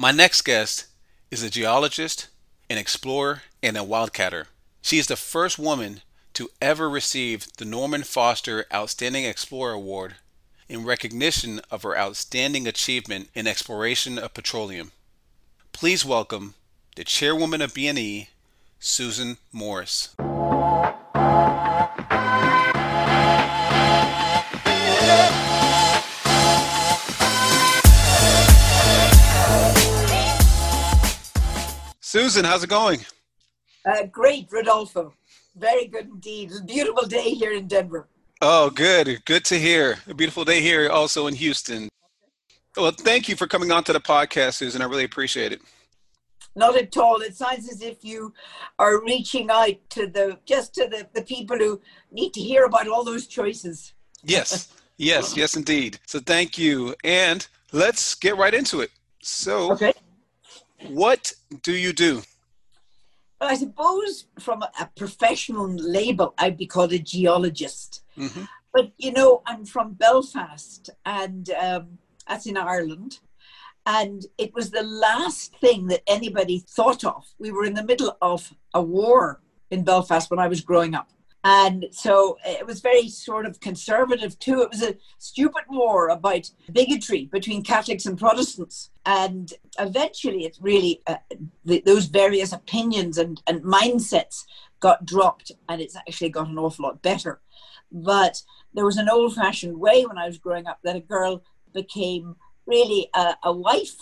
My next guest is a geologist, an explorer, and a wildcatter. She is the first woman to ever receive the Norman Foster Outstanding Explorer Award in recognition of her outstanding achievement in exploration of petroleum. Please welcome the chairwoman of BNE, Susan Morrice. Susan, how's it going? Uh, great, Rodolfo. Very good indeed. Beautiful day here in Denver. Oh, good. Good to hear. A beautiful day here also in Houston. Well, thank you for coming on to the podcast, Susan. I really appreciate it. Not at all. It sounds as if you are reaching out to the just to the, the people who need to hear about all those choices. Yes, yes, yes, indeed. So thank you. And let's get right into it. So, Okay. What do you do? Well, I suppose from a, professional label, I'd be called a geologist. hmm But you know, I'm from Belfast, and um, that's in Ireland. And it was the last thing that anybody thought of. We were in the middle of a war in Belfast when I was growing up. And so it was very sort of conservative too. It was a stupid war about bigotry between Catholics and Protestants. And eventually, it really, uh, the, those various opinions and, and mindsets got dropped, and it's actually got an awful lot better. But there was an old fashioned way when I was growing up that a girl became really a, a wife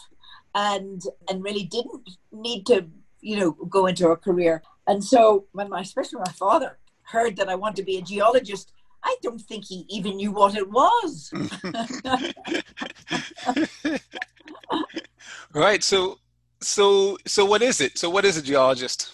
and and really didn't need to you know go into a career and so when my especially my father heard that i wanted to be a geologist i don't think he even knew what it was right. So, so, so, what is it? So, what is a geologist?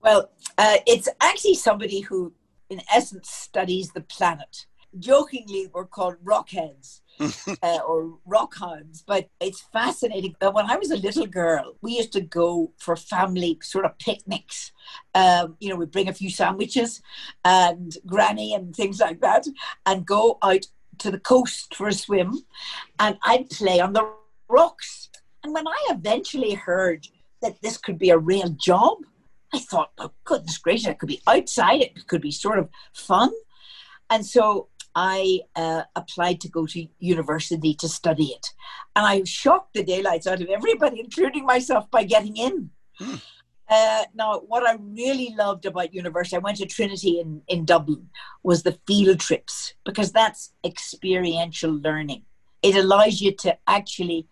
well uh, it's actually somebody who in essence studies the planet jokingly we're called rockheads uh, or rock hounds, but it's fascinating. But when I was a little girl, we used to go for family sort of picnics. Um, you know, we'd bring a few sandwiches and granny and things like that, and go out to the coast for a swim, and I'd play on the rocks. And when I eventually heard that this could be a real job, I thought, oh, goodness gracious, it could be outside, it could be sort of fun. And so I uh, applied to go to university to study it. And I shocked the daylights out of everybody, including myself, by getting in. Hmm. Uh, now, what I really loved about university, I went to Trinity in, in Dublin, was the field trips, because that's experiential learning. It allows you to actually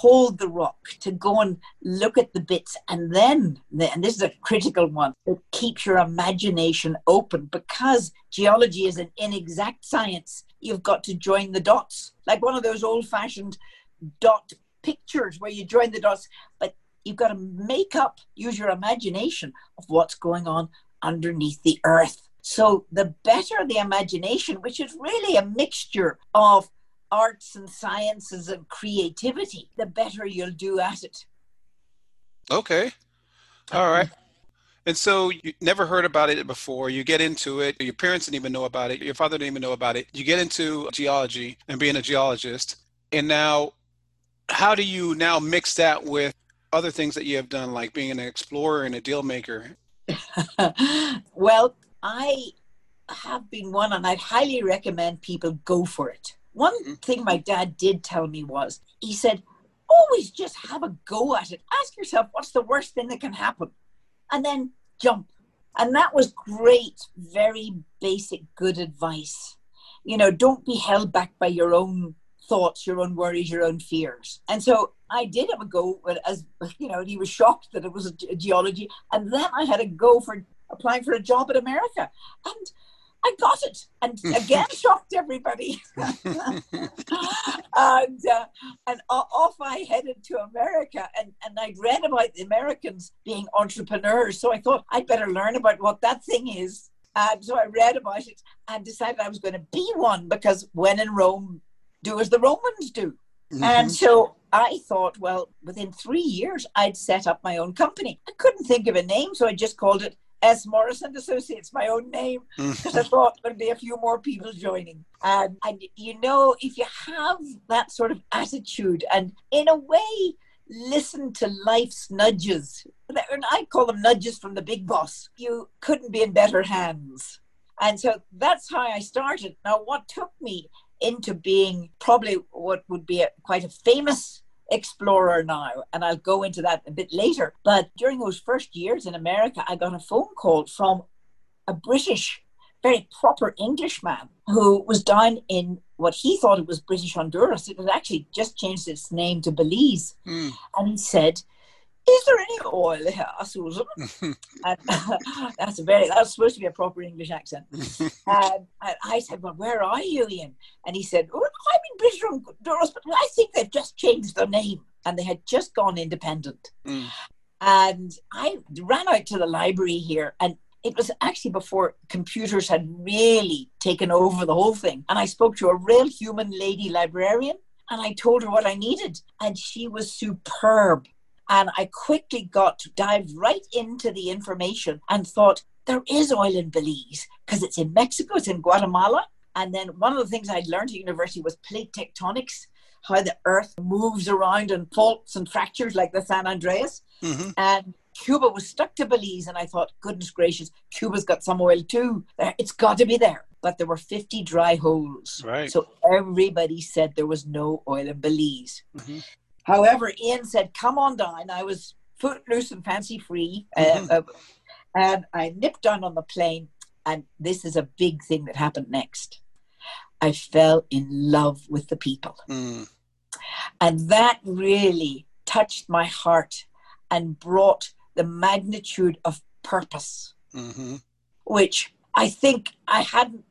hold the rock, to go and look at the bits, and then, and this is a critical one, it keeps your imagination open because geology is an inexact science. You've got to join the dots, like one of those old fashioned dot pictures where you join the dots, but you've got to make up, use your imagination of what's going on underneath the earth. So the better the imagination, which is really a mixture of arts and sciences and creativity, the better you'll do at it. Okay. All uh-huh. right. And so you never heard about it before. You get into it. Your parents didn't even know about it. Your father didn't even know about it. You get into geology and being a geologist. And now, how do you now mix that with other things that you have done, like being an explorer and a deal maker? well, I have been one, and I'd highly recommend people go for it. One Mhm. thing my dad did tell me was he said, always just have a go at it. Ask yourself, what's the worst thing that can happen? And then jump. And that was great, very basic, good advice. You know, don't be held back by your own thoughts, your own worries, your own fears. And so I did have a go, as you know, he was shocked that it was a geology. And then I had a go for applying for a job in America. And I got it, and again shocked everybody. and uh, and off I headed to America, and and I'd read about the Americans being entrepreneurs, so I thought I'd better learn about what that thing is. And so I read about it and decided I was going to be one because when in Rome, do as the Romans do. And so I thought, well, within three years, I'd set up my own company. I couldn't think of a name, so I just called it S. Morrice and Associates, my own name, mm. because I thought there'd be a few more people joining. And, and you know, if you have that sort of attitude, and in a way, listen to life's nudges. And I call them nudges from the big boss. You couldn't be in better hands. And so that's how I started. Now, what took me into being probably what would be a, quite a famous explorer now, and I'll go into that a bit later. But during those first years in America, I got a phone call from a British, very proper Englishman who was down in what he thought it was British Honduras. It had actually just changed its name to Belize. Mm. And he said, is there any oil here, Susan? and, that's a very that's supposed to be a proper English accent. and, and, I said, Well, where are you, Ian? And he said, Oh, I'm in British Honduras, but I think they've just changed their name. And they had just gone independent. Mm. And I ran out to the library here and it was actually before computers had really taken over the whole thing. And I spoke to a real human lady librarian and I told her what I needed. And she was superb. And I quickly got to dive right into the information and thought, there is oil in Belize because it's in Mexico, it's in Guatemala. And then one of the things I'd learned at university was plate tectonics, how the earth moves around and faults and fractures like the San Andreas. Mm-hmm. And Cuba was stuck to Belize, and I thought, goodness gracious, Cuba's got some oil too. It's got to be there. But there were 50 dry holes. Right. So everybody said there was no oil in Belize. Mm-hmm. However, Ian said, "Come on down." I was footloose and fancy free, uh, mm-hmm. uh, and I nipped down on the plane. And this is a big thing that happened next. I fell in love with the people, mm. and that really touched my heart and brought the magnitude of purpose, mm-hmm. which I think I hadn't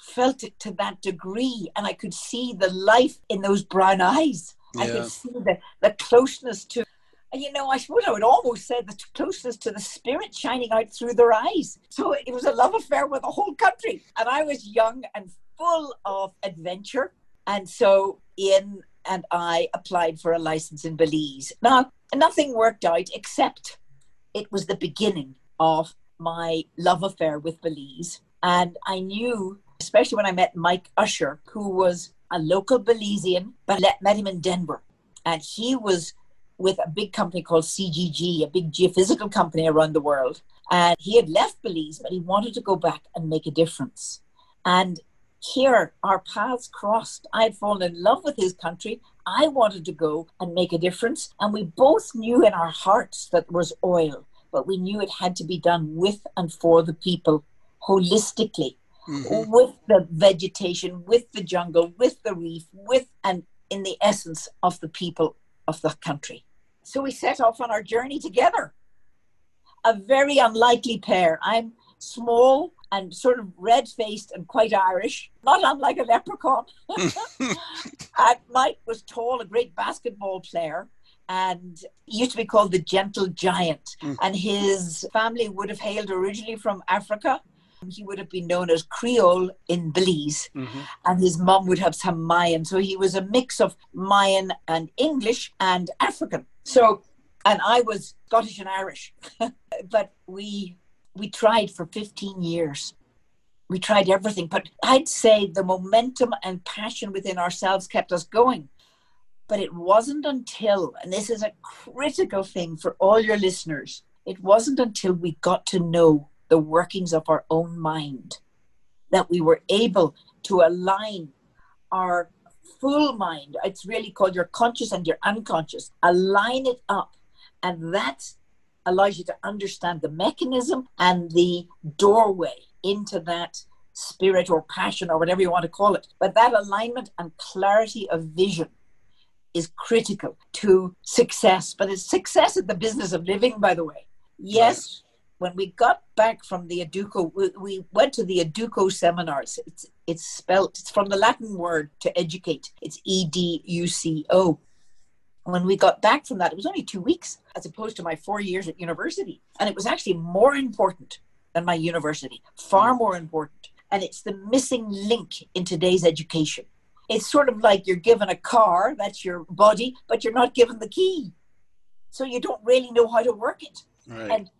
felt it to that degree, and I could see the life in those brown eyes yeah. I could see the, the closeness to, you know, I suppose I would almost say the closeness to the spirit shining out through their eyes. So it was a love affair with the whole country. And I was young and full of adventure. And so Ian and I applied for a license in Belize. Now, nothing worked out except it was the beginning of my love affair with Belize. And I knew, especially when I met Mike Usher, who was a local Belizean, but let, met him in Denver. And he was with a big company called CGG, a big geophysical company around the world. And he had left Belize, but he wanted to go back and make a difference. And here our paths crossed. I had fallen in love with his country. I wanted to go and make a difference. And we both knew in our hearts that was oil, but we knew it had to be done with and for the people holistically mm-hmm. with the vegetation, with the jungle, with the reef, with and in the essence of the people of the country. So we set off on our journey together. A very unlikely pair. I'm small and sort of red faced and quite Irish, not unlike a leprechaun. and Mike was tall, a great basketball player, and used to be called the Gentle Giant. Mm. And his family would have hailed originally from Africa he would have been known as Creole in Belize, mm-hmm. and his mum would have some Mayan. So he was a mix of Mayan and English and African. So, and I was Scottish and Irish, but we we tried for 15 years. We tried everything, but I'd say the momentum and passion within ourselves kept us going. But it wasn't until, and this is a critical thing for all your listeners, it wasn't until we got to know the workings of our own mind, that we were able to align our full mind. It's really called your conscious and your unconscious. Align it up. And that allows you to understand the mechanism and the doorway into that spirit or passion or whatever you want to call it. But that alignment and clarity of vision is critical to success. But it's success in the business of living, by the way. Yes, when we got back from the Educo, we, we went to the Educo seminars. It's it's spelled it's from the Latin word to educate. It's E D U C O. When we got back from that, it was only two weeks as opposed to my four years at university, and it was actually more important than my university, far more important. And it's the missing link in today's education. It's sort of like you're given a car, that's your body, but you're not given the key. So you don't really know how to work it. Right. And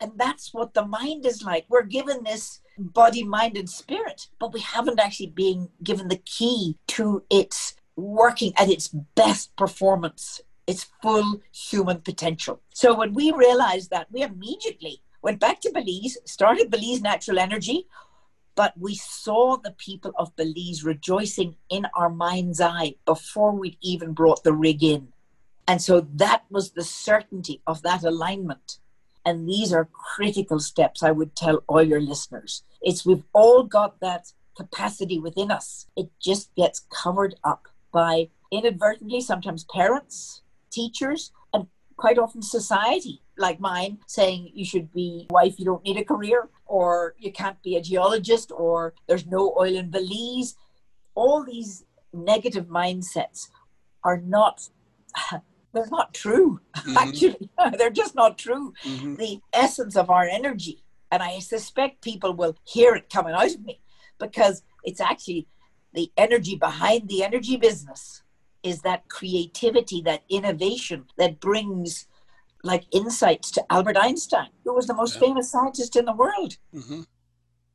and that's what the mind is like. We're given this body, mind, and spirit, but we haven't actually been given the key to its working at its best performance its full human potential. So when we realized that, we immediately went back to Belize, started Belize Natural Energy, but we saw the people of Belize rejoicing in our mind's eye before we'd even brought the rig in. And so that was the certainty of that alignment. And these are critical steps, I would tell all your listeners. It's we've all got that capacity within us. It just gets covered up by inadvertently, sometimes parents, teachers, and quite often society, like mine, saying you should be wife, you don't need a career, or you can't be a geologist, or there's no oil in Belize. All these negative mindsets are not they're not true mm-hmm. actually they're just not true mm-hmm. the essence of our energy and i suspect people will hear it coming out of me because it's actually the energy behind the energy business is that creativity that innovation that brings like insights to albert einstein who was the most yeah. famous scientist in the world mm-hmm.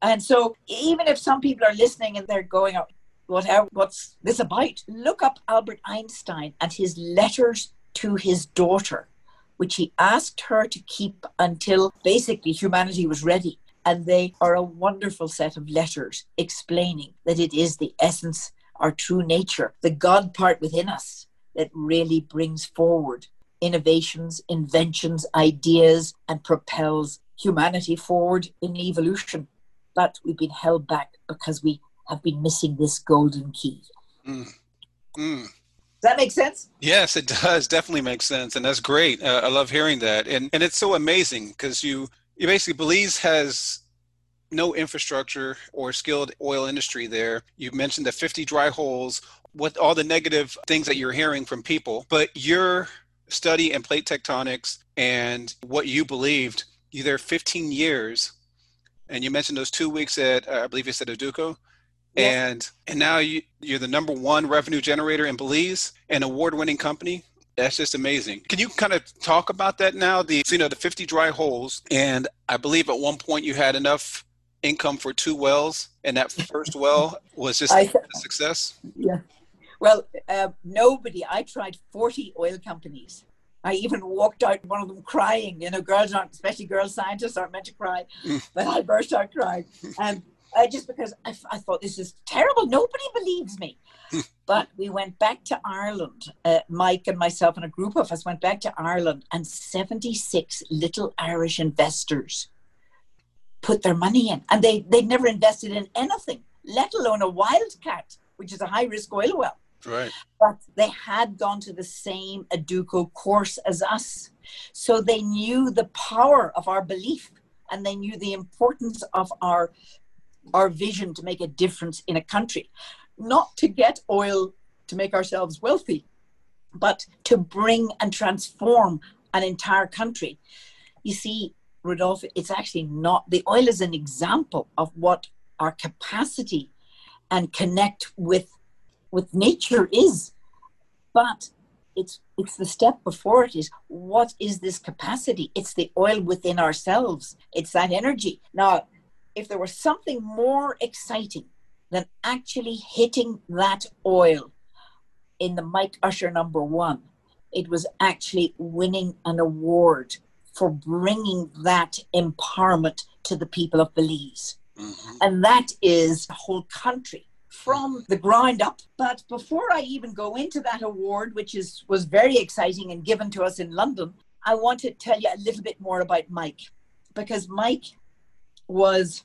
and so even if some people are listening and they're going oh, whatever what's this about look up albert einstein and his letters to his daughter, which he asked her to keep until basically humanity was ready. And they are a wonderful set of letters explaining that it is the essence, our true nature, the God part within us that really brings forward innovations, inventions, ideas, and propels humanity forward in evolution. But we've been held back because we have been missing this golden key. Mm. Mm. Does that make sense? Yes, it does. Definitely makes sense, and that's great. Uh, I love hearing that, and and it's so amazing because you you basically Belize has no infrastructure or skilled oil industry there. You mentioned the 50 dry holes, what all the negative things that you're hearing from people, but your study in plate tectonics and what you believed, you there 15 years, and you mentioned those two weeks at uh, I believe you said Educo and and now you, you're the number one revenue generator in Belize, an award-winning company. That's just amazing. Can you kind of talk about that now? The you know the 50 dry holes, and I believe at one point you had enough income for two wells, and that first well was just I, a success. Yeah. Well, uh, nobody. I tried 40 oil companies. I even walked out one of them crying. You know, girls aren't, especially girl scientists, aren't meant to cry, mm. but I burst out crying. And uh, just because I, I, thought this is terrible. Nobody believes me. but we went back to Ireland. Uh, Mike and myself and a group of us went back to Ireland, and 76 little Irish investors put their money in. And they, they'd never invested in anything, let alone a wildcat, which is a high risk oil well. Right. But they had gone to the same Educo course as us. So they knew the power of our belief and they knew the importance of our our vision to make a difference in a country, not to get oil to make ourselves wealthy, but to bring and transform an entire country. You see, Rudolph, it's actually not, the oil is an example of what our capacity and connect with with nature is. But it's it's the step before it is what is this capacity? It's the oil within ourselves. It's that energy. Now if there was something more exciting than actually hitting that oil in the Mike Usher number one, it was actually winning an award for bringing that empowerment to the people of Belize. Mm-hmm. And that is a whole country from the ground up. But before I even go into that award, which is was very exciting and given to us in London, I want to tell you a little bit more about Mike because Mike was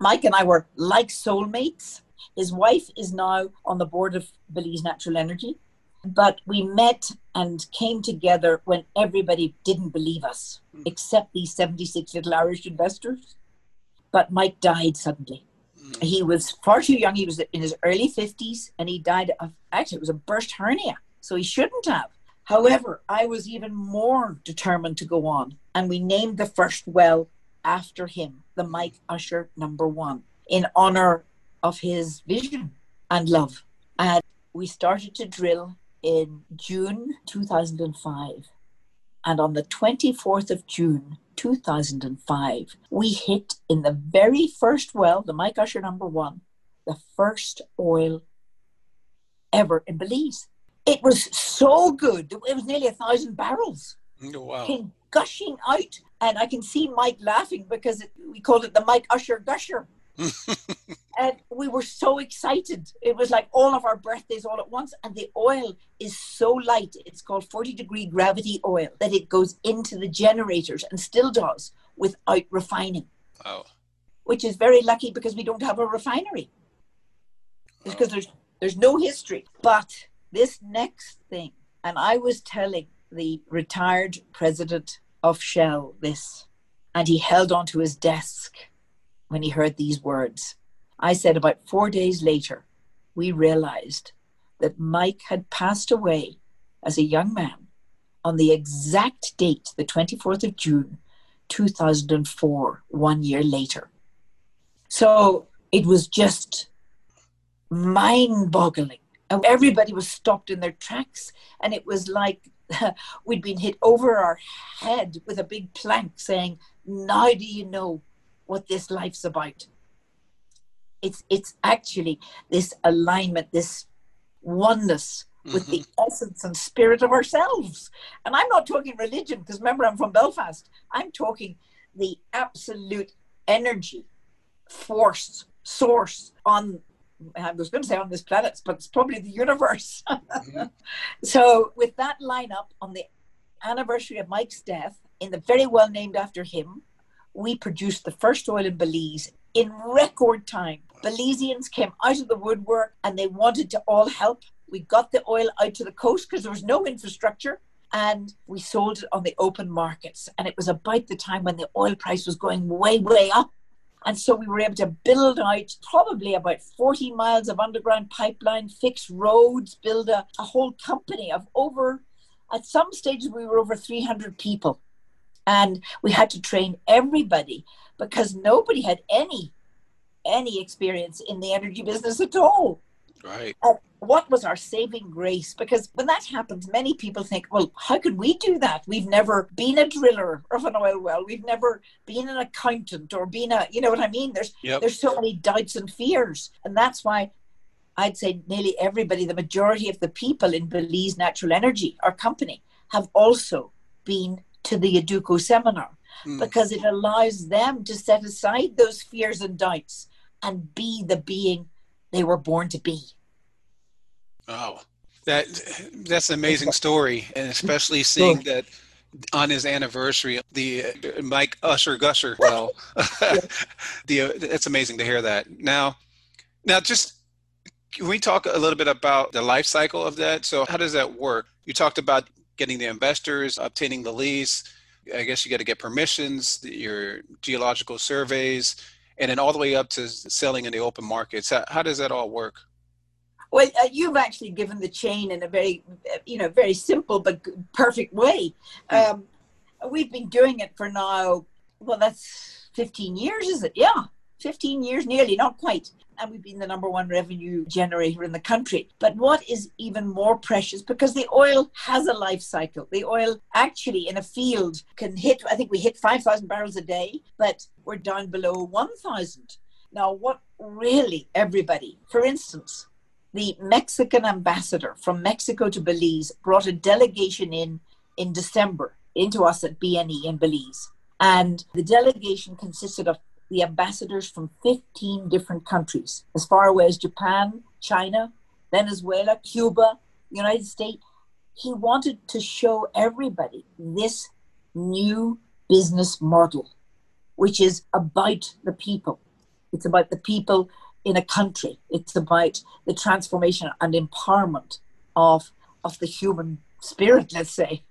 Mike and I were like soulmates. His wife is now on the board of Belize Natural Energy. But we met and came together when everybody didn't believe us, hmm. except these 76 little Irish investors. But Mike died suddenly. Hmm. He was far too young. He was in his early 50s and he died of, actually, it was a burst hernia. So he shouldn't have. However, I was even more determined to go on. And we named the first well after him, the Mike Usher number one, in honor of his vision and love. And we started to drill in June 2005. And on the 24th of June 2005, we hit in the very first well, the Mike Usher number one, the first oil ever in Belize. It was so good. It was nearly a thousand barrels. Wow. Gushing out. And I can see Mike laughing because it, we called it the Mike Usher Gusher. and we were so excited. It was like all of our birthdays all at once. And the oil is so light. It's called 40 degree gravity oil that it goes into the generators and still does without refining. Oh. Which is very lucky because we don't have a refinery. It's because oh. there's there's no history. But this next thing, and I was telling the retired president of Shell this, and he held onto his desk when he heard these words. I said about four days later, we realized that Mike had passed away as a young man on the exact date, the 24th of June, 2004, one year later. So it was just mind boggling. Everybody was stopped in their tracks. And it was like we'd been hit over our head with a big plank saying, Now do you know what this life's about? It's, it's actually this alignment, this oneness with the mm-hmm. essence and spirit of ourselves. And I'm not talking religion, because remember, I'm from Belfast. I'm talking the absolute energy, force, source on I was going to say on this planet, but it's probably the universe. mm-hmm. So, with that lineup on the anniversary of Mike's death, in the very well named after him, we produced the first oil in Belize in record time. Belizeans came out of the woodwork and they wanted to all help. We got the oil out to the coast because there was no infrastructure and we sold it on the open markets. And it was about the time when the oil price was going way, way up. And so we were able to build out probably about 40 miles of underground pipeline, fix roads, build a, a whole company of over, at some stages, we were over 300 people. And we had to train everybody because nobody had any any experience in the energy business at all. Right. Uh, what was our saving grace? Because when that happens, many people think, well, how could we do that? We've never been a driller of an oil well. We've never been an accountant or been a, you know what I mean? There's yep. there's so many doubts and fears. And that's why I'd say nearly everybody, the majority of the people in Belize Natural Energy, our company, have also been to the Educo seminar mm. because it allows them to set aside those fears and doubts and be the being they were born to be. Oh, that that's an amazing story, and especially seeing that on his anniversary, the uh, Mike Usher Gusher. Well, the uh, it's amazing to hear that. Now, now just can we talk a little bit about the life cycle of that? So, how does that work? You talked about getting the investors, obtaining the lease. I guess you got to get permissions, your geological surveys, and then all the way up to selling in the open markets. How, how does that all work? Well, uh, you've actually given the chain in a very, you know, very simple but perfect way. Hmm. Um, we've been doing it for now. Well, that's 15 years, is it? Yeah, 15 years nearly, not quite and we've been the number one revenue generator in the country. But what is even more precious, because the oil has a life cycle, the oil actually in a field can hit, I think we hit 5,000 barrels a day, but we're down below 1,000. Now, what really everybody, for instance, the Mexican ambassador from Mexico to Belize brought a delegation in in December into us at BNE in Belize. And the delegation consisted of the ambassadors from 15 different countries, as far away as Japan, China, Venezuela, Cuba, United States. He wanted to show everybody this new business model, which is about the people. It's about the people in a country. It's about the transformation and empowerment of, of the human spirit, let's say.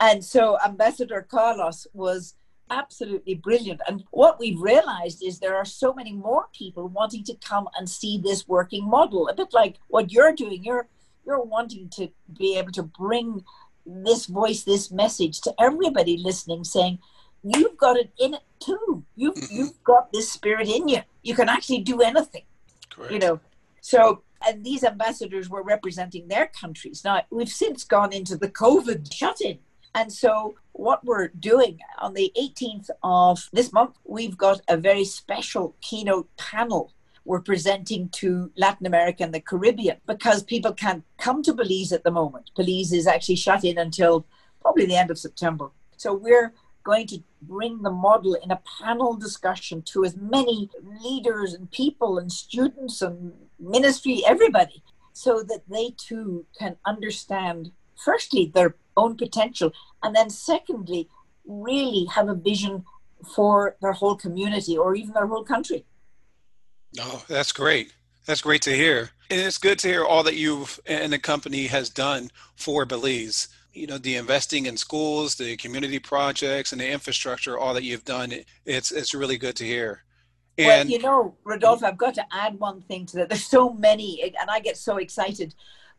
And so Ambassador Carlos was absolutely brilliant. And what we've realized is there are so many more people wanting to come and see this working model. A bit like what you're doing. You're you're wanting to be able to bring this voice, this message to everybody listening, saying, You've got it in it too. You've mm-hmm. you've got this spirit in you. You can actually do anything. Correct. You know. So and these ambassadors were representing their countries. Now we've since gone into the COVID shut-in and so, what we're doing on the 18th of this month, we've got a very special keynote panel we're presenting to Latin America and the Caribbean because people can't come to Belize at the moment. Belize is actually shut in until probably the end of September. So we're going to bring the model in a panel discussion to as many leaders and people and students and ministry, everybody, so that they too can understand, firstly, their own potential, and then secondly, really have a vision for their whole community or even their whole country. Oh, that's great. That's great to hear. And it's good to hear all that you've and the company has done for Belize. You know, the investing in schools, the community projects, and the infrastructure, all that you've done. It's it's really good to hear. And well, you know, Rodolfo, I've got to add one thing to that. There's so many, and I get so excited.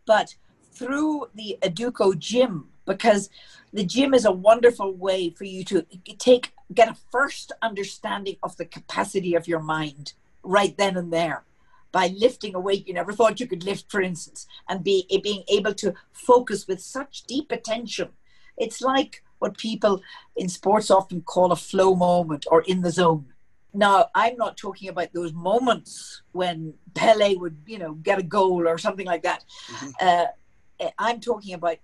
But through the Educo gym, because the gym is a wonderful way for you to take get a first understanding of the capacity of your mind right then and there by lifting a weight you never thought you could lift, for instance, and be being able to focus with such deep attention. It's like what people in sports often call a flow moment or in the zone. Now, I'm not talking about those moments when Pele would, you know, get a goal or something like that. Mm-hmm. Uh, I'm talking about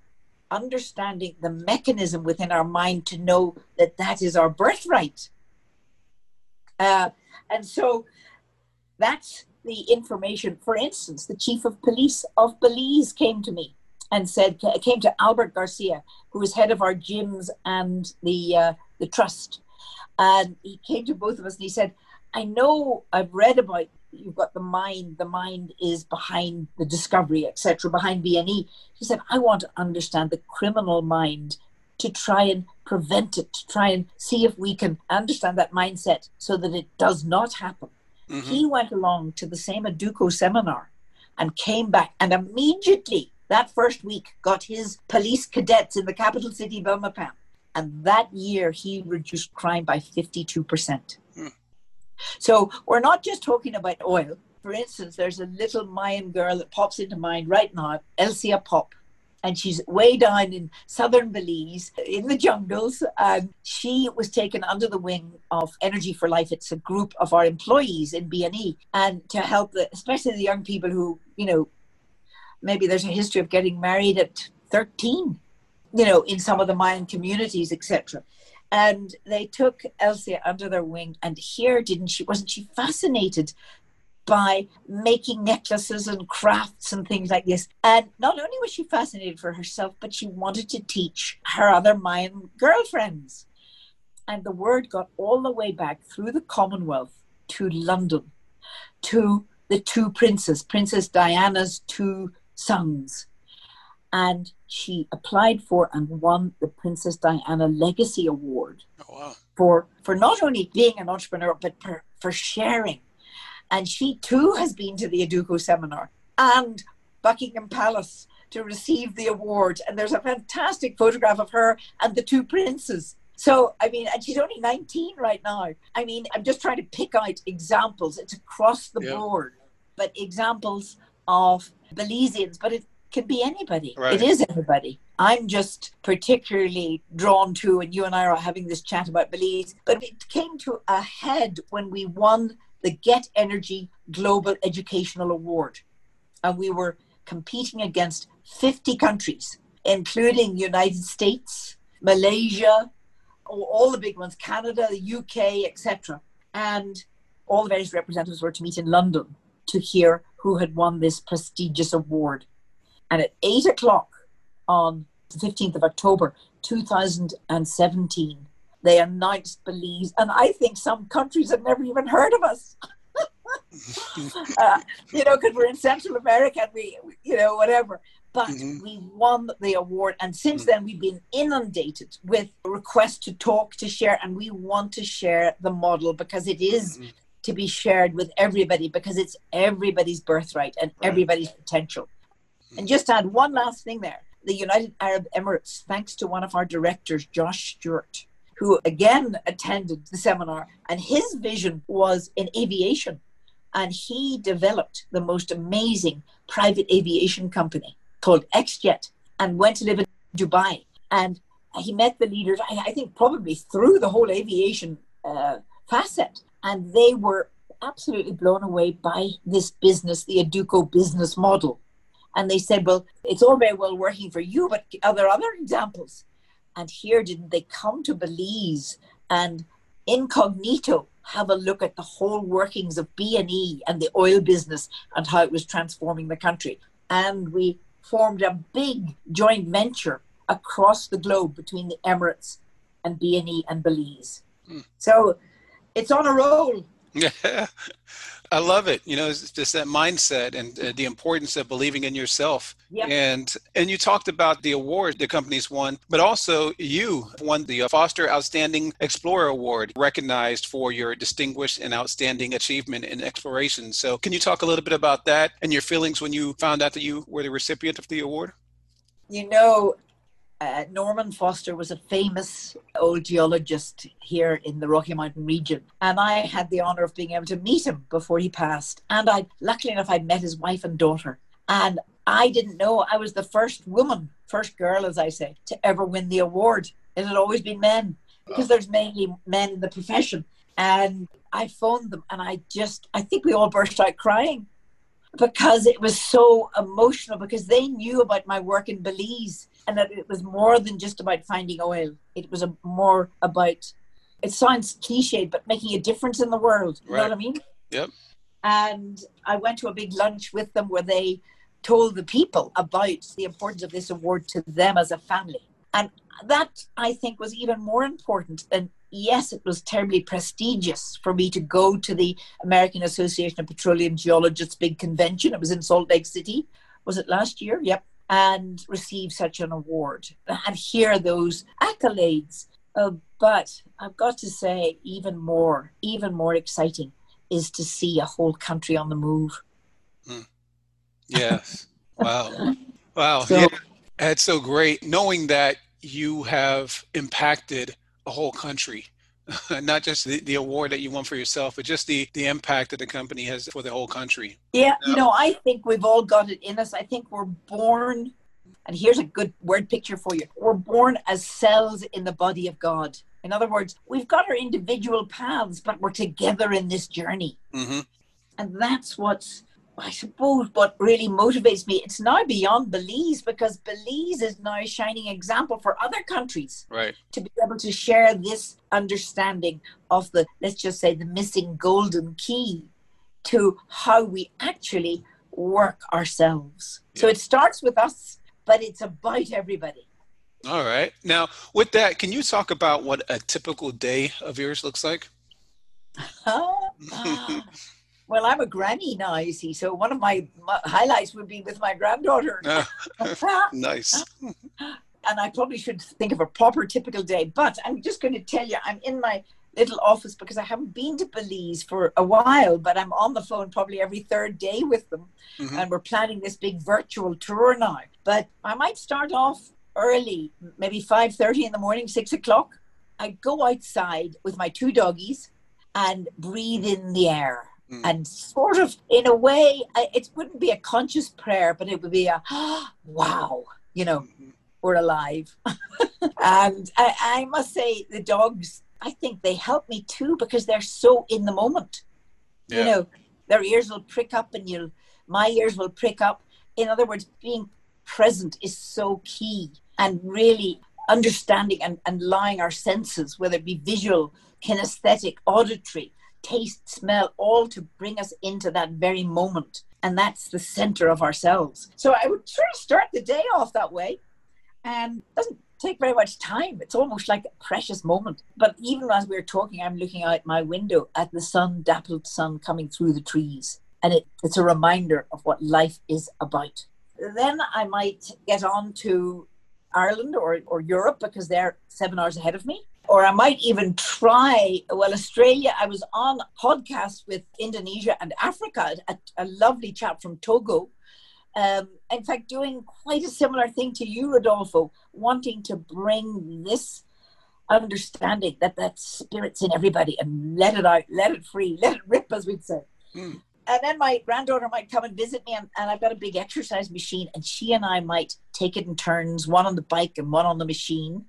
understanding the mechanism within our mind to know that that is our birthright. Uh, and so that's the information. For instance, the chief of police of Belize came to me and said, came to Albert Garcia, who is head of our gyms and the uh, the trust, and he came to both of us and he said, "I know I've read about you've got the mind. The mind is behind the discovery, etc. Behind BNE." He said, "I want to understand the criminal mind." To try and prevent it, to try and see if we can understand that mindset so that it does not happen Mm-hmm. He went along to the same Educo seminar and came back and immediately that first week got his police cadets in the capital city, Belmopan. And that year he reduced crime by 52%. So we're not just talking about oil. For instance, there's a little Mayan girl that pops into mind right now, Elsia Pop and she's way down in southern Belize in the jungles. And she was taken under the wing of Energy for Life. It's a group of our employees in BNE, and to help the, especially the young people who, you know, maybe there's a history of getting married at 13, you know, in some of the Mayan communities, etc. And they took Elsie under their wing, and here didn't she? Wasn't she fascinated by making necklaces and crafts and things like this. And not only was she fascinated for herself, but she wanted to teach her other Mayan girlfriends. And the word got all the way back through the Commonwealth to London, to the two princes, Princess Diana's two sons. And she applied for and won the Princess Diana Legacy Award oh, wow. for, for not only being an entrepreneur, but for, for sharing and she too has been to the Educo seminar and Buckingham Palace to receive the award. And there's a fantastic photograph of her and the two princes. So, I mean, and she's only 19 right now. I mean, I'm just trying to pick out examples. It's across the yeah. board, but examples of Belizeans, but it can be anybody. Right. It is anybody. I'm just particularly drawn to, and you and I are having this chat about Belize, but it came to a head when we won the Get Energy Global Educational Award. And we were competing against 50 countries, including United States, Malaysia, all the big ones, Canada, the UK, etc. And all the various representatives were to meet in London to hear who had won this prestigious award. And at eight o'clock on the 15th of October 2017, they announced Belize, and I think some countries have never even heard of us. uh, you know, because we're in Central America and we, you know, whatever. But mm-hmm. we won the award, and since mm-hmm. then we've been inundated with requests to talk, to share, and we want to share the model because it is mm-hmm. to be shared with everybody because it's everybody's birthright and right. everybody's potential. And just add one last thing there: the United Arab Emirates, thanks to one of our directors, Josh Stewart, who again attended the seminar, and his vision was in aviation. And he developed the most amazing private aviation company called XJet and went to live in Dubai. And he met the leaders, I, think, probably through the whole aviation uh, facet. And they were absolutely blown away by this business, the Educo business model. And they said, Well, it's all very well working for you, but are there other examples? And here didn't they come to Belize and incognito have a look at the whole workings of BNE and the oil business and how it was transforming the country. And we formed a big joint venture across the globe between the Emirates and BNE and Belize. Hmm. So it's on a roll. Yeah. I love it. You know, it's just that mindset and uh, the importance of believing in yourself. Yep. And and you talked about the award the company's won, but also you won the Foster Outstanding Explorer Award, recognized for your distinguished and outstanding achievement in exploration. So, can you talk a little bit about that and your feelings when you found out that you were the recipient of the award? You know, uh, Norman Foster was a famous old geologist here in the Rocky Mountain region, and I had the honor of being able to meet him before he passed. And I, luckily enough, I met his wife and daughter, and I didn't know I was the first woman, first girl, as I say, to ever win the award. It had always been men because there's mainly men in the profession. And I phoned them, and I just, I think we all burst out crying because it was so emotional because they knew about my work in Belize and that it was more than just about finding oil. It was a, more about, it sounds cliched, but making a difference in the world. You right. know what I mean? Yep. And I went to a big lunch with them where they told the people about the importance of this award to them as a family. And that I think was even more important than yes, it was terribly prestigious for me to go to the American Association of Petroleum Geologists big convention. It was in Salt Lake City. Was it last year? Yep and receive such an award and hear those accolades. Uh, but I've got to say, even more, even more exciting is to see a whole country on the move. Mm. Yes. wow. Wow. So, yeah. It's so great knowing that you have impacted a whole country not just the, the award that you won for yourself, but just the, the impact that the company has for the whole country. Yeah, you know, I think we've all got it in us. I think we're born, and here's a good word picture for you we're born as cells in the body of God. In other words, we've got our individual paths, but we're together in this journey. Mm-hmm. And that's what's I suppose what really motivates me, it's now beyond Belize because Belize is now a shining example for other countries. Right. To be able to share this understanding of the, let's just say, the missing golden key to how we actually work ourselves. Yeah. So it starts with us, but it's about everybody. All right. Now, with that, can you talk about what a typical day of yours looks like? Ah. Well, I'm a granny now, you see. So one of my, my highlights would be with my granddaughter. nice. and I probably should think of a proper typical day. But I'm just going to tell you, I'm in my little office because I haven't been to Belize for a while, but I'm on the phone probably every third day with them. Mm-hmm. And we're planning this big virtual tour now. But I might start off early, maybe 5.30 in the morning, 6 o'clock. I go outside with my two doggies and breathe in the air Mm. And sort of, in a way, it wouldn't be a conscious prayer, but it would be a, oh, wow, you know, mm-hmm. we're alive. and I, I must say, the dogs, I think they help me too because they're so in the moment. Yeah. You know, their ears will prick up and you'll, my ears will prick up. In other words, being present is so key and really understanding and, and allowing our senses, whether it be visual, kinesthetic, auditory, taste, smell, all to bring us into that very moment. And that's the center of ourselves. So I would sort of start the day off that way. And doesn't take very much time. It's almost like a precious moment. But even as we're talking, I'm looking out my window at the sun, dappled sun coming through the trees. And it, it's a reminder of what life is about. Then I might get on to Ireland or, or Europe because they're seven hours ahead of me or I might even try. Well, Australia, I was on a podcast with Indonesia and Africa, a, a lovely chap from Togo. Um, in fact, doing quite a similar thing to you, Rodolfo, wanting to bring this understanding that that spirit's in everybody and let it out, let it free, let it rip, as we'd say. Mm. And then my granddaughter might come and visit me, and, and I've got a big exercise machine, and she and I might take it in turns, one on the bike and one on the machine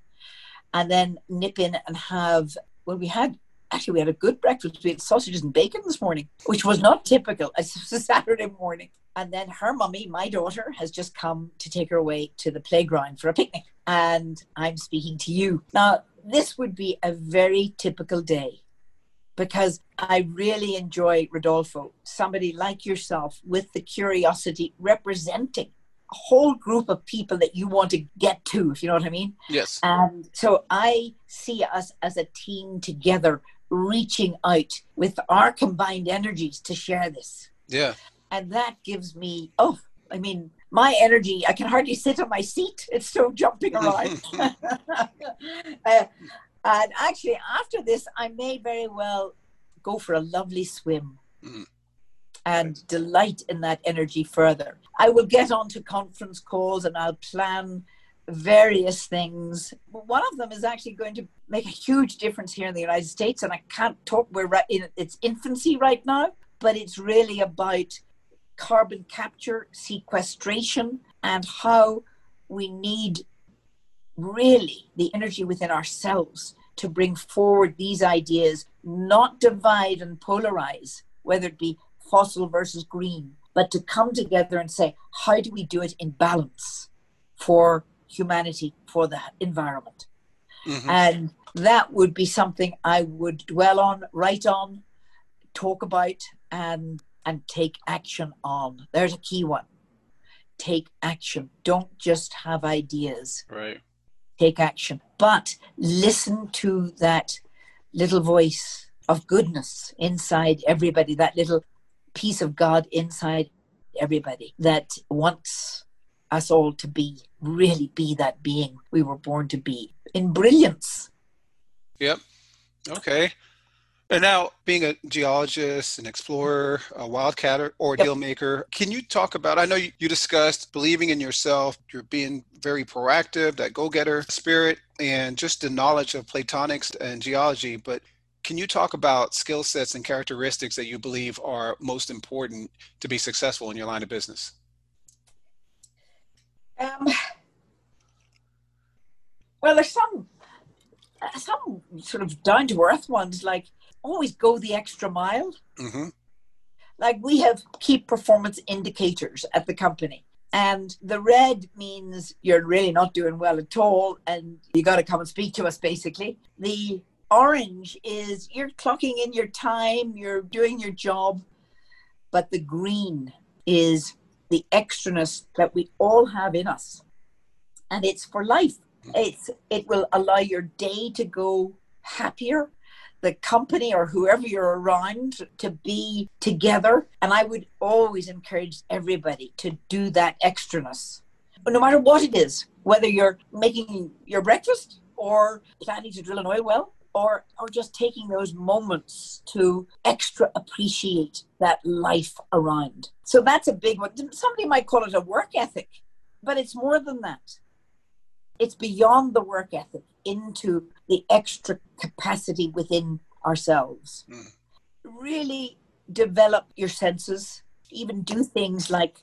and then nip in and have well we had actually, we had a good breakfast. We had sausages and bacon this morning, which was not typical. It's a Saturday morning. And then her mummy, my daughter, has just come to take her away to the playground for a picnic. And I'm speaking to you. Now, this would be a very typical day because I really enjoy Rodolfo, somebody like yourself with the curiosity representing whole group of people that you want to get to, if you know what I mean. Yes. And so I see us as a team together reaching out with our combined energies to share this. Yeah. And that gives me, oh, I mean, my energy, I can hardly sit on my seat. It's so jumping around. uh, and actually, after this, I may very well go for a lovely swim. Mm and delight in that energy further. I will get onto conference calls and I'll plan various things. One of them is actually going to make a huge difference here in the United States, and I can't talk. We're right in its infancy right now, but it's really about carbon capture, sequestration, and how we need really the energy within ourselves to bring forward these ideas, not divide and polarize, whether it be fossil versus green, but to come together and say, how do we do it in balance for humanity, for the environment? Mm-hmm. And that would be something I would dwell on, write on, talk about, and and take action on. There's a key one. Take action. Don't just have ideas. Right. Take action. But listen to that little voice of goodness inside everybody, that little piece of God inside everybody that wants us all to be, really be that being we were born to be in brilliance. Yep. Okay. And now, being a geologist, an explorer, a wildcatter, or yep. deal maker, can you talk about? I know you, you discussed believing in yourself, you're being very proactive, that go getter spirit, and just the knowledge of platonics and geology. But can you talk about skill sets and characteristics that you believe are most important to be successful in your line of business? Um, well, there's some some sort of down to earth ones like always go the extra mile. Mm-hmm. Like we have key performance indicators at the company. And the red means you're really not doing well at all, and you got to come and speak to us, basically. The orange is you're clocking in your time, you're doing your job, but the green is the extraness that we all have in us. And it's for life. It's it will allow your day to go happier, the company or whoever you're around to be together. And I would always encourage everybody to do that extraness. No matter what it is, whether you're making your breakfast or planning to drill an oil well or or just taking those moments to extra appreciate that life around. So that's a big one. Somebody might call it a work ethic, but it's more than that. It's beyond the work ethic into the extra capacity within ourselves. Mm. Really develop your senses, even do things like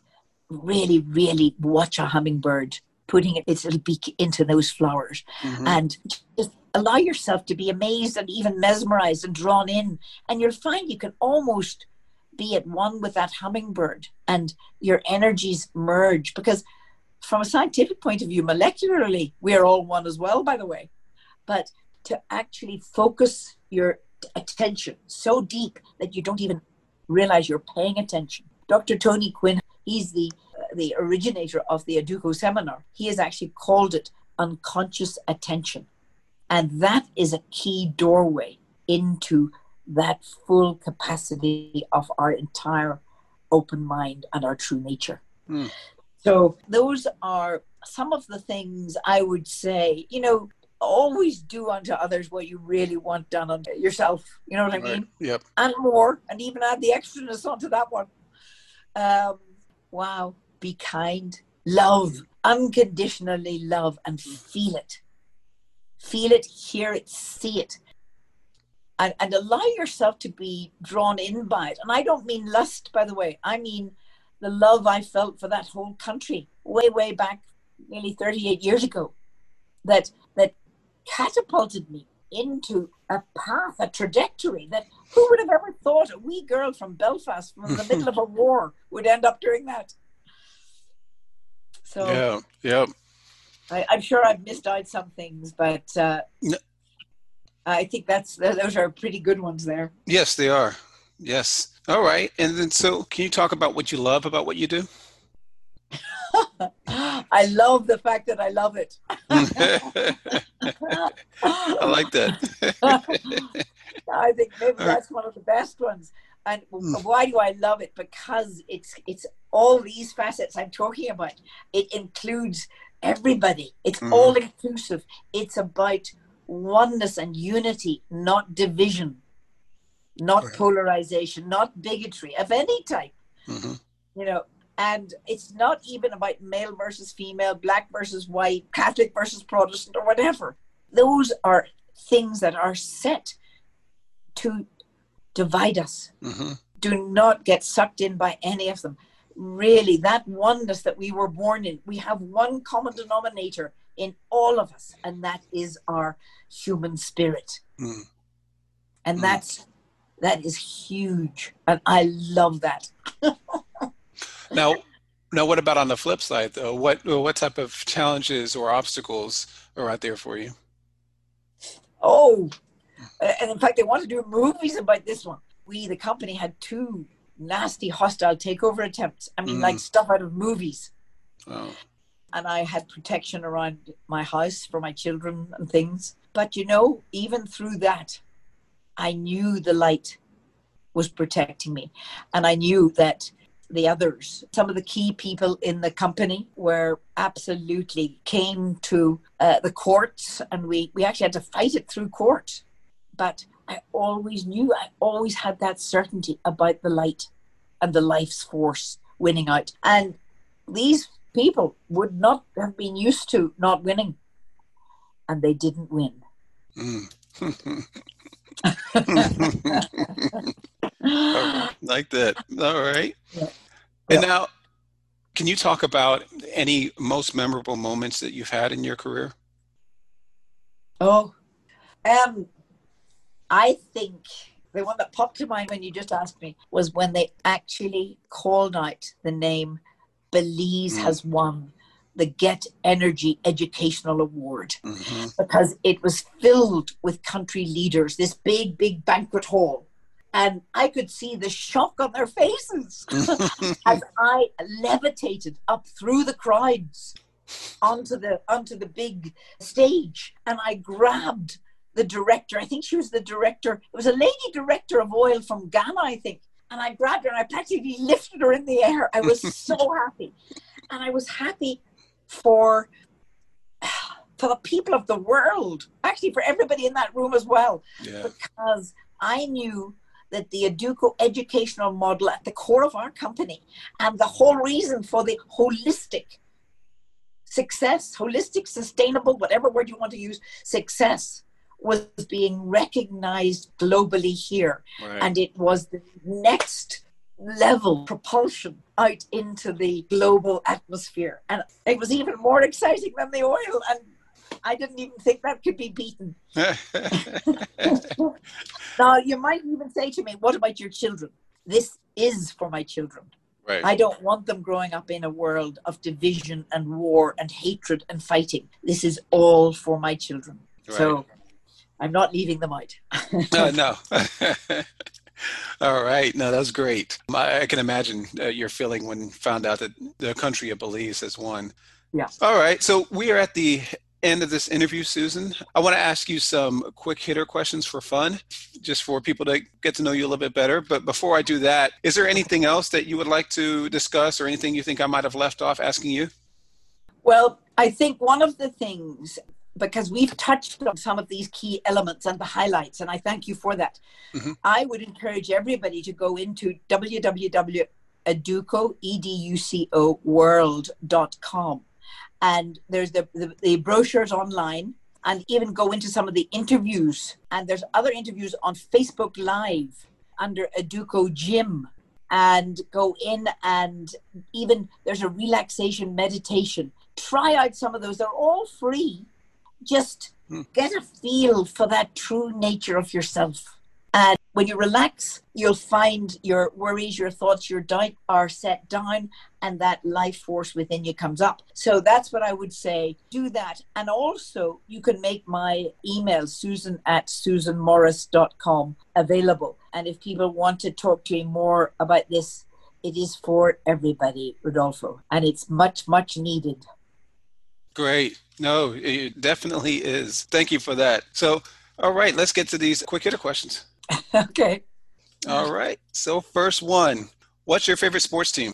really, really watch a hummingbird putting its little beak into those flowers mm-hmm. and just allow yourself to be amazed and even mesmerized and drawn in. And you'll find you can almost be at one with that hummingbird and your energies merge because from a scientific point of view molecularly we're all one as well by the way but to actually focus your attention so deep that you don't even realize you're paying attention dr tony quinn he's the the originator of the Educo seminar he has actually called it unconscious attention and that is a key doorway into that full capacity of our entire open mind and our true nature. Mm. So, those are some of the things I would say, you know, always do unto others what you really want done unto yourself. You know what I right. mean? Yep. And more, and even add the extraness onto that one. Um, wow. Be kind, love, unconditionally love, and feel it feel it, hear it, see it. And, and allow yourself to be drawn in by it. And I don't mean lust, by the way. I mean the love I felt for that whole country way, way back nearly 38 years ago that that catapulted me into a path, a trajectory that who would have ever thought a wee girl from Belfast from the middle of a war would end up doing that? So yeah, yeah. I, am sure I've missed out some things, but uh, no. I think that's those are pretty good ones there. Yes, they are. Yes. All right. And then, so can you talk about what you love about what you do? I love the fact that I love it. I like that. I think maybe that's one of the best ones. And hmm. why do I love it? Because it's it's all these facets I'm talking about. It includes everybody. It's mm-hmm. all inclusive. It's about oneness and unity, not division, not right. polarization, not bigotry of any type. Mm-hmm. You know, and it's not even about male versus female, black versus white, Catholic versus Protestant, or whatever. Those are things that are set to divide us. Mm-hmm. Do not get sucked in by any of them. Really, that oneness that we were born in, we have one common denominator in all of us, and that is our human spirit. Mm. And mm. that's that is huge, and I love that. now, now, what about on the flip side, though? What what type of challenges or obstacles are out there for you? Oh, and in fact, they wanted to do movies about this one. We, the company, had two nasty hostile takeover attempts. I mean, mm. like stuff out of movies. Oh. And I had protection around my house for my children and things. But you know, even through that, I knew the light was protecting me. And I knew that the others, some of the key people in the company were absolutely came to uh, the courts and we, we actually had to fight it through court. But I always knew, I always had that certainty about the light and the life's force winning out. And these people would not have been used to not winning. And they didn't win. Mm. like that. All right. Yeah. And yeah. now, can you talk about any most memorable moments that you've had in your career? Oh, um, I think the one that popped to mind when you just asked me was when they actually called out the name Belize mm. has won the Get Energy Educational Award mm-hmm. because it was filled with country leaders, this big, big banquet hall. And I could see the shock on their faces as I levitated up through the crowds onto the onto the big stage and I grabbed the director. I think she was the director. It was a lady director of oil from Ghana, I think. And I grabbed her and I practically lifted her in the air. I was so happy. And I was happy for for the people of the world, actually for everybody in that room as well, yeah. because I knew that the Educo educational model at the core of our company and the whole reason for the holistic success, holistic, sustainable, whatever word you want to use, success was being recognized globally here. Right. And it was the next level propulsion out into the global atmosphere. And it was even more exciting than the oil. And I didn't even think that could be beaten. now, you might even say to me, What about your children? This is for my children. Right. I don't want them growing up in a world of division and war and hatred and fighting. This is all for my children. Right. So I'm not leaving them out. no, no. All right. No, that's great. I, I can imagine uh, your feeling when found out that the country of Belize has won. Yeah. All right. So we are at the end of this interview, Susan. I want to ask you some quick hitter questions for fun, just for people to get to know you a little bit better. But before I do that, is there anything else that you would like to discuss or anything you think I might have left off asking you? Well, I think one of the things because we've touched on some of these key elements and the highlights, and I thank you for that. Mm-hmm. I would encourage everybody to go into www.educo, E-D-U-C-O, world.com. And there's the, the, the brochures online, and even go into some of the interviews. And there's other interviews on Facebook Live under Educo Gym and go in and even there's a relaxation meditation. Try out some of those. They're all free just Hmm. Get a feel for that true nature of yourself. And when you relax, you'll find your worries, your thoughts, your doubt are set down, and that life force within you comes up. So that's what I would say. Do that. And also, you can make my email, susan at susanmorrice.com, available. And if people want to talk to me more about this, it is for everybody, Rodolfo, and it's much, much needed. Great. No, it definitely is. Thank you for that. So, all right, let's get to these quick hitter questions. okay. All right. So, first one What's your favorite sports team?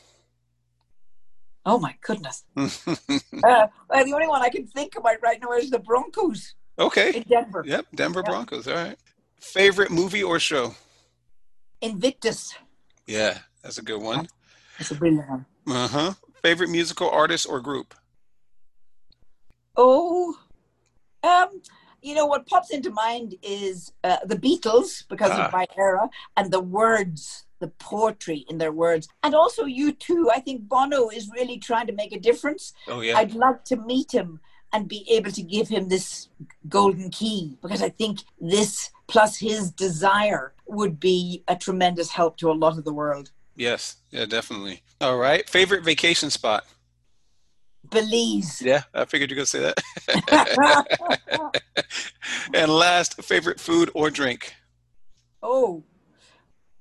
Oh, my goodness. uh, the only one I can think about right now is the Broncos. Okay. In Denver. Yep, Denver yep. Broncos. All right. Favorite movie or show? Invictus. Yeah, that's a good one. That's a brilliant one. Uh huh. Favorite musical artist or group? Oh, um, you know what pops into mind is uh, the Beatles because ah. of my era and the words, the poetry in their words, and also U2. I think Bono is really trying to make a difference. Oh yeah. I'd love to meet him and be able to give him this golden key because I think this plus his desire would be a tremendous help to a lot of the world. Yes, yeah, definitely. All right. Favorite vacation spot? Belize. Yeah, I figured you were going to say that. and last, favorite food or drink? Oh,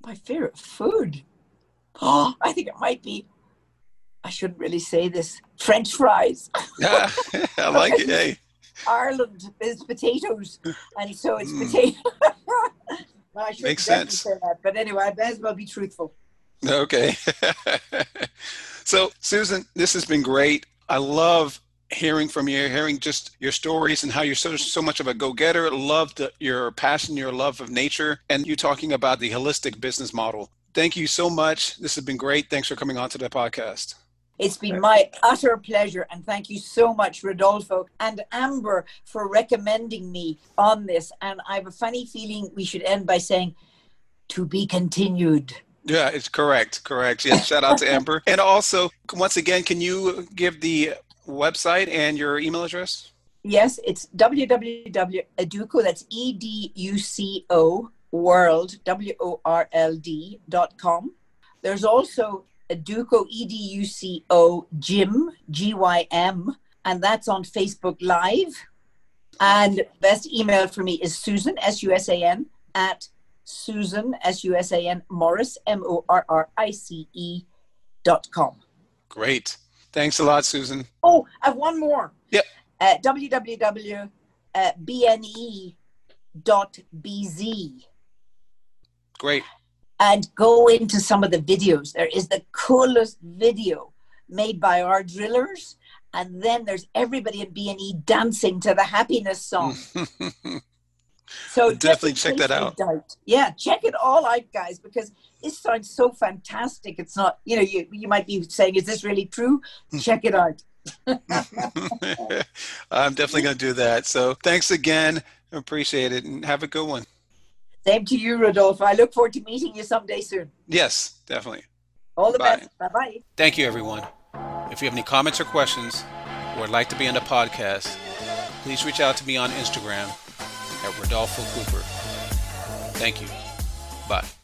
my favorite food. Oh, I think it might be. I shouldn't really say this. French fries. yeah, I like it. Hey. Ireland is potatoes, and so it's mm. potato. well, I Makes sense. Say that, but anyway, I may as well be truthful. Okay. so, Susan, this has been great. I love hearing from you, hearing just your stories and how you're so so much of a go-getter. Love your passion, your love of nature, and you talking about the holistic business model. Thank you so much. This has been great. Thanks for coming on to the podcast. It's been my utter pleasure, and thank you so much, Rodolfo and Amber, for recommending me on this. And I have a funny feeling we should end by saying, "To be continued." Yeah, it's correct. Correct. Yeah, shout out to Amber. And also, once again, can you give the website and your email address? Yes, it's www.educo, that's E D U C O world, W O R L D dot com. There's also Educo, E D U C O Gym, G Y M, and that's on Facebook Live. And best email for me is Susan, S U S A N, at Susan, S U S A N, Morrice, M O R R I C E dot com. Great. Thanks a lot, Susan. Oh, I have one more. Yep. Uh, www.bne.bz. Great. And go into some of the videos. There is the coolest video made by our drillers. And then there's everybody in BNE dancing to the happiness song. So definitely check that out. Yeah, check it all out, guys, because this sounds so fantastic. It's not, you know, you you might be saying, "Is this really true?" Hmm. check it out. I'm definitely going to do that. So thanks again. Appreciate it, and have a good one. Same to you, Rodolfo. I look forward to meeting you someday soon. Yes, definitely. All the Bye. best. Bye bye. Thank you, everyone. If you have any comments or questions, or would like to be on the podcast, please reach out to me on Instagram at Rodolfo Cooper. Thank you. Bye.